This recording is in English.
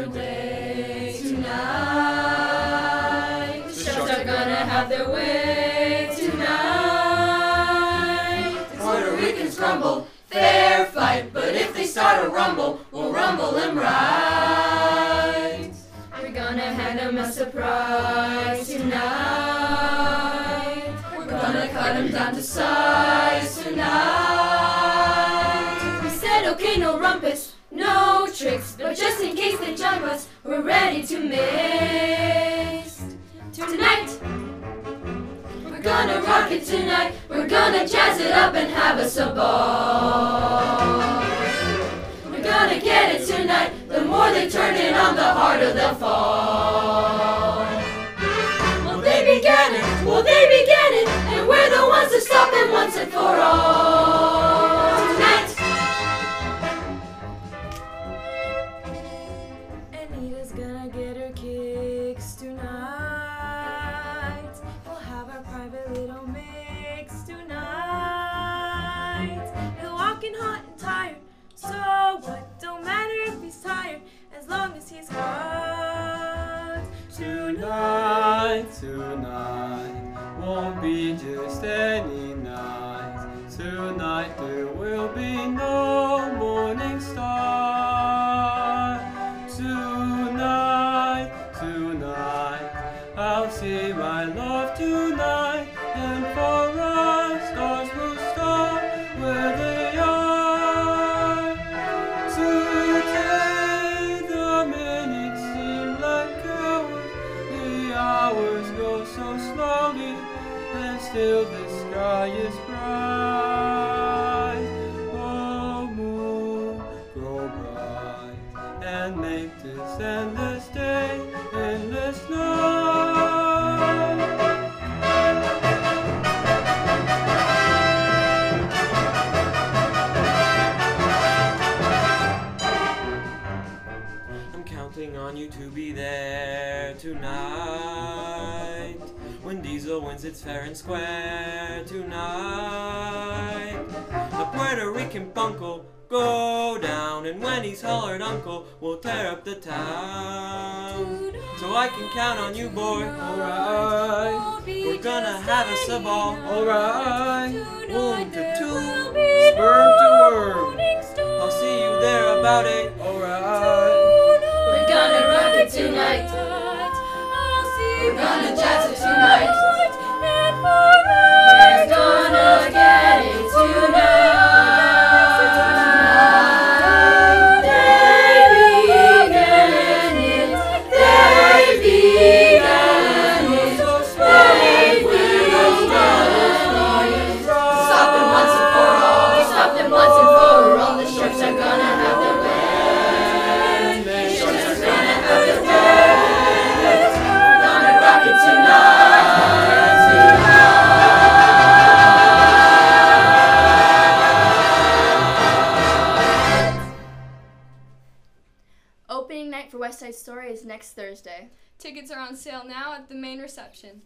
their way tonight. The sharks are gonna have their way tonight. The Puerto Ricans grumble, fair fight, but if they start a rumble, we'll rumble them right. We're gonna hand them a surprise tonight. We're gonna cut them down to size tonight. We said okay, no rumpus, no tricks, but just in case jump us, we're ready to miss. Tonight, we're gonna rock it tonight. We're gonna jazz it up and have us a ball. We're gonna get it tonight. The more they turn it on, the harder they'll fall. Well, they began it. Well, they began it. And we're the ones to stop them once and for all. He'll hot and tired, so what? Don't matter if he's tired, as long as he's hot. Tonight, tonight won't be just any night. Tonight there will be no so slowly, and still the sky is bright. Oh moon, grow bright, and make this endless day endless night. Counting on you to be there tonight. When Diesel wins, it's fair and square tonight. The Puerto Rican punk'll go down, and when he's hollered uncle, we'll tear up the town. So I can count on you, boy. Alright. We're gonna have us a ball. Alright. Womb to tomb, sperm to worm. I'll see you there about it. Alright. Tonight. We're gonna jazz it tonight. Night for West Side Story is next Thursday. Tickets are on sale now at the main reception.